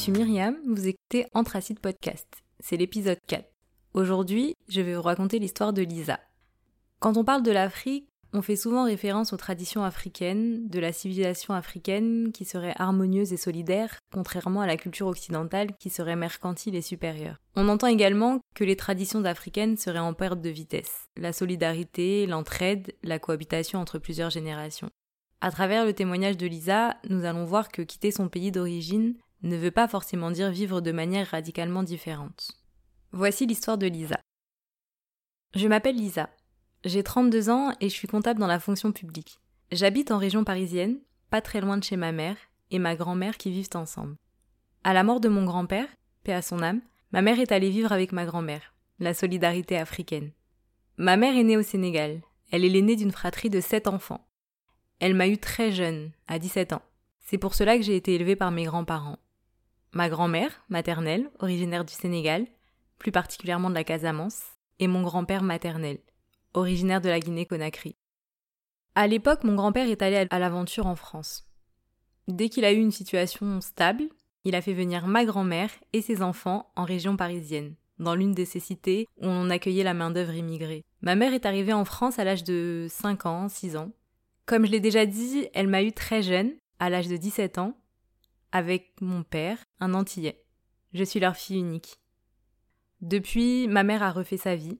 suis Myriam, vous écoutez Anthracite Podcast. C'est l'épisode 4. Aujourd'hui, je vais vous raconter l'histoire de Lisa. Quand on parle de l'Afrique, on fait souvent référence aux traditions africaines, de la civilisation africaine qui serait harmonieuse et solidaire, contrairement à la culture occidentale qui serait mercantile et supérieure. On entend également que les traditions africaines seraient en perte de vitesse. La solidarité, l'entraide, la cohabitation entre plusieurs générations. À travers le témoignage de Lisa, nous allons voir que quitter son pays d'origine ne veut pas forcément dire vivre de manière radicalement différente. Voici l'histoire de Lisa. Je m'appelle Lisa. J'ai 32 ans et je suis comptable dans la fonction publique. J'habite en région parisienne, pas très loin de chez ma mère et ma grand-mère qui vivent ensemble. À la mort de mon grand-père, paix à son âme, ma mère est allée vivre avec ma grand-mère, la solidarité africaine. Ma mère est née au Sénégal. Elle est l'aînée d'une fratrie de sept enfants. Elle m'a eu très jeune, à 17 ans. C'est pour cela que j'ai été élevée par mes grands-parents. Ma grand-mère, maternelle, originaire du Sénégal, plus particulièrement de la Casamance, et mon grand-père maternel, originaire de la Guinée-Conakry. À l'époque, mon grand-père est allé à l'aventure en France. Dès qu'il a eu une situation stable, il a fait venir ma grand-mère et ses enfants en région parisienne, dans l'une de ces cités où on accueillait la main-d'œuvre immigrée. Ma mère est arrivée en France à l'âge de 5 ans, 6 ans. Comme je l'ai déjà dit, elle m'a eu très jeune, à l'âge de 17 ans, avec mon père, un Antillais. Je suis leur fille unique. Depuis, ma mère a refait sa vie,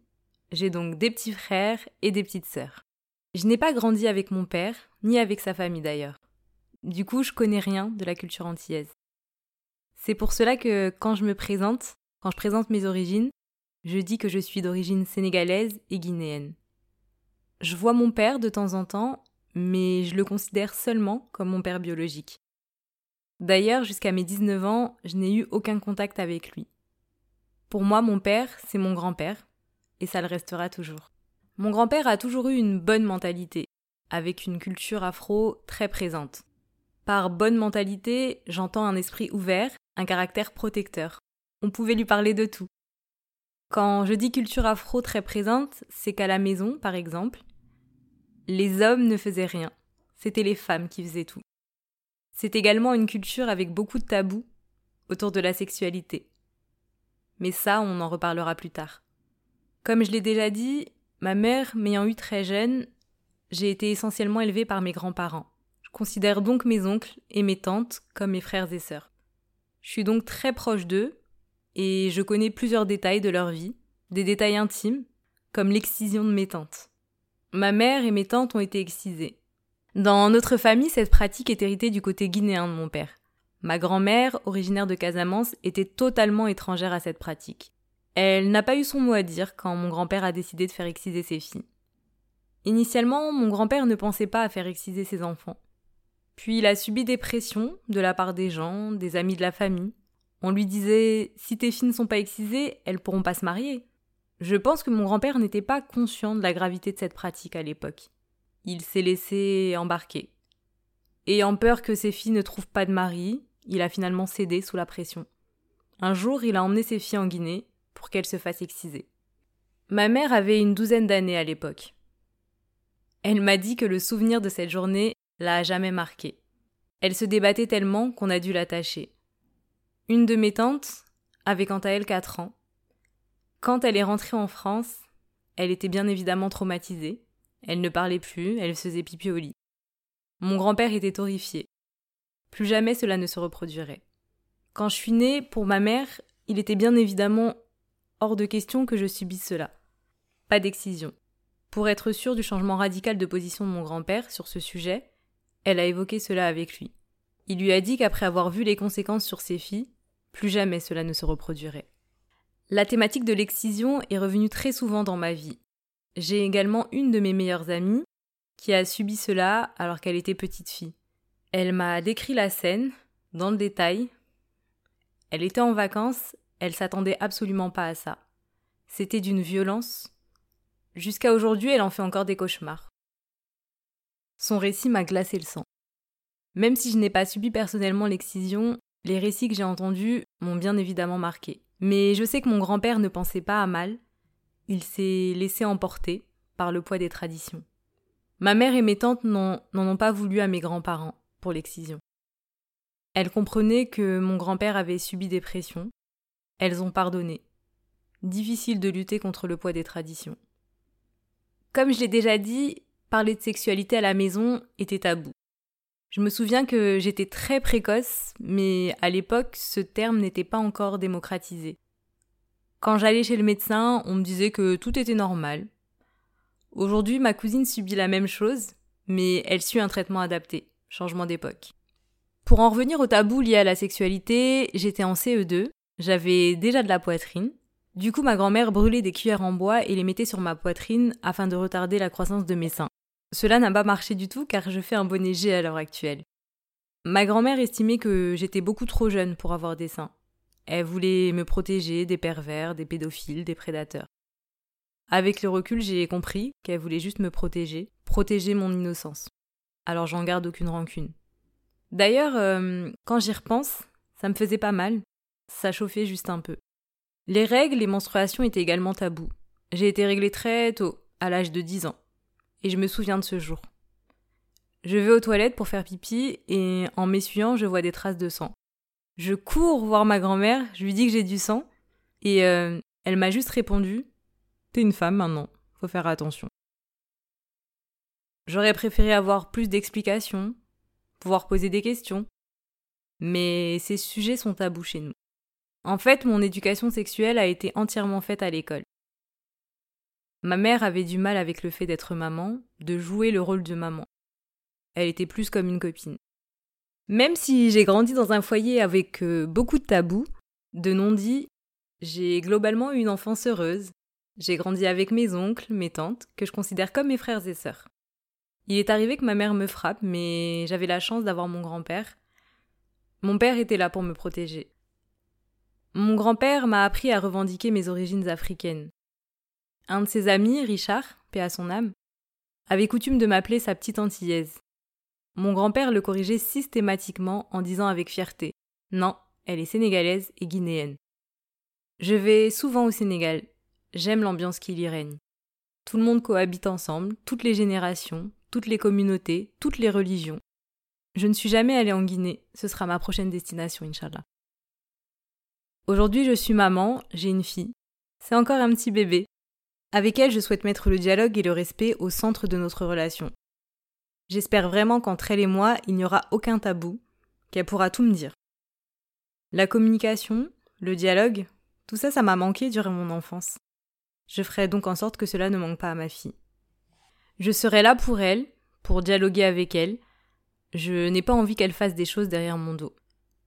j'ai donc des petits frères et des petites sœurs. Je n'ai pas grandi avec mon père, ni avec sa famille d'ailleurs. Du coup, je connais rien de la culture antillaise. C'est pour cela que quand je me présente, quand je présente mes origines, je dis que je suis d'origine sénégalaise et guinéenne. Je vois mon père de temps en temps, mais je le considère seulement comme mon père biologique. D'ailleurs, jusqu'à mes 19 ans, je n'ai eu aucun contact avec lui. Pour moi, mon père, c'est mon grand-père, et ça le restera toujours. Mon grand-père a toujours eu une bonne mentalité, avec une culture afro très présente. Par bonne mentalité, j'entends un esprit ouvert, un caractère protecteur. On pouvait lui parler de tout. Quand je dis culture afro très présente, c'est qu'à la maison, par exemple, les hommes ne faisaient rien. C'était les femmes qui faisaient tout. C'est également une culture avec beaucoup de tabous autour de la sexualité. Mais ça, on en reparlera plus tard. Comme je l'ai déjà dit, ma mère m'ayant eu très jeune, j'ai été essentiellement élevée par mes grands-parents. Je considère donc mes oncles et mes tantes comme mes frères et sœurs. Je suis donc très proche d'eux et je connais plusieurs détails de leur vie, des détails intimes, comme l'excision de mes tantes. Ma mère et mes tantes ont été excisées. Dans notre famille, cette pratique est héritée du côté guinéen de mon père. Ma grand-mère, originaire de Casamance, était totalement étrangère à cette pratique. Elle n'a pas eu son mot à dire quand mon grand-père a décidé de faire exciser ses filles. Initialement, mon grand-père ne pensait pas à faire exciser ses enfants. Puis il a subi des pressions de la part des gens, des amis de la famille. On lui disait si tes filles ne sont pas excisées, elles pourront pas se marier. Je pense que mon grand-père n'était pas conscient de la gravité de cette pratique à l'époque. Il s'est laissé embarquer. Ayant peur que ses filles ne trouvent pas de mari, il a finalement cédé sous la pression. Un jour, il a emmené ses filles en Guinée pour qu'elle se fasse exciser. Ma mère avait une douzaine d'années à l'époque. Elle m'a dit que le souvenir de cette journée l'a jamais marquée. Elle se débattait tellement qu'on a dû l'attacher. Une de mes tantes avait quant à elle quatre ans. Quand elle est rentrée en France, elle était bien évidemment traumatisée. Elle ne parlait plus, elle faisait pipi au lit. Mon grand-père était horrifié. Plus jamais cela ne se reproduirait. Quand je suis née, pour ma mère, il était bien évidemment hors de question que je subisse cela. Pas d'excision. Pour être sûre du changement radical de position de mon grand-père sur ce sujet, elle a évoqué cela avec lui. Il lui a dit qu'après avoir vu les conséquences sur ses filles, plus jamais cela ne se reproduirait. La thématique de l'excision est revenue très souvent dans ma vie. J'ai également une de mes meilleures amies qui a subi cela alors qu'elle était petite fille. Elle m'a décrit la scène, dans le détail. Elle était en vacances elle s'attendait absolument pas à ça. C'était d'une violence. Jusqu'à aujourd'hui, elle en fait encore des cauchemars. Son récit m'a glacé le sang. Même si je n'ai pas subi personnellement l'excision, les récits que j'ai entendus m'ont bien évidemment marqué. Mais je sais que mon grand-père ne pensait pas à mal. Il s'est laissé emporter par le poids des traditions. Ma mère et mes tantes n'en ont pas voulu à mes grands-parents pour l'excision. Elles comprenaient que mon grand-père avait subi des pressions. Elles ont pardonné. Difficile de lutter contre le poids des traditions. Comme je l'ai déjà dit, parler de sexualité à la maison était tabou. Je me souviens que j'étais très précoce, mais à l'époque, ce terme n'était pas encore démocratisé. Quand j'allais chez le médecin, on me disait que tout était normal. Aujourd'hui, ma cousine subit la même chose, mais elle suit un traitement adapté. Changement d'époque. Pour en revenir au tabou lié à la sexualité, j'étais en CE2, j'avais déjà de la poitrine. Du coup, ma grand-mère brûlait des cuillères en bois et les mettait sur ma poitrine afin de retarder la croissance de mes seins. Cela n'a pas marché du tout car je fais un bonnet G à l'heure actuelle. Ma grand-mère estimait que j'étais beaucoup trop jeune pour avoir des seins. Elle voulait me protéger des pervers, des pédophiles, des prédateurs. Avec le recul, j'ai compris qu'elle voulait juste me protéger, protéger mon innocence. Alors j'en garde aucune rancune. D'ailleurs, euh, quand j'y repense, ça me faisait pas mal. Ça chauffait juste un peu. Les règles, les menstruations étaient également tabous. J'ai été réglée très tôt, à l'âge de 10 ans et je me souviens de ce jour. Je vais aux toilettes pour faire pipi et en m'essuyant, je vois des traces de sang. Je cours voir ma grand-mère, je lui dis que j'ai du sang et euh, elle m'a juste répondu T'es une femme maintenant, faut faire attention. J'aurais préféré avoir plus d'explications, pouvoir poser des questions, mais ces sujets sont tabous chez nous. En fait, mon éducation sexuelle a été entièrement faite à l'école. Ma mère avait du mal avec le fait d'être maman, de jouer le rôle de maman. Elle était plus comme une copine. Même si j'ai grandi dans un foyer avec euh, beaucoup de tabous, de non-dits, j'ai globalement eu une enfance heureuse. J'ai grandi avec mes oncles, mes tantes, que je considère comme mes frères et sœurs. Il est arrivé que ma mère me frappe, mais j'avais la chance d'avoir mon grand-père. Mon père était là pour me protéger. Mon grand-père m'a appris à revendiquer mes origines africaines. Un de ses amis, Richard, paix à son âme, avait coutume de m'appeler sa petite antillaise. Mon grand-père le corrigeait systématiquement en disant avec fierté Non, elle est sénégalaise et guinéenne. Je vais souvent au Sénégal. J'aime l'ambiance qui y règne. Tout le monde cohabite ensemble, toutes les générations, toutes les communautés, toutes les religions. Je ne suis jamais allée en Guinée, ce sera ma prochaine destination, Inch'Allah. Aujourd'hui, je suis maman, j'ai une fille. C'est encore un petit bébé, avec elle, je souhaite mettre le dialogue et le respect au centre de notre relation. J'espère vraiment qu'entre elle et moi, il n'y aura aucun tabou, qu'elle pourra tout me dire. La communication, le dialogue, tout ça, ça m'a manqué durant mon enfance. Je ferai donc en sorte que cela ne manque pas à ma fille. Je serai là pour elle, pour dialoguer avec elle. Je n'ai pas envie qu'elle fasse des choses derrière mon dos.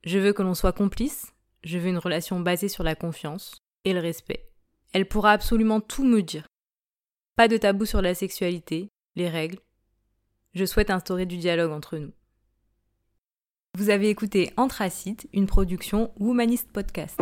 Je veux que l'on soit complice, je veux une relation basée sur la confiance et le respect. Elle pourra absolument tout me dire. Pas de tabou sur la sexualité, les règles. Je souhaite instaurer du dialogue entre nous. Vous avez écouté Anthracite, une production Womanist Podcast.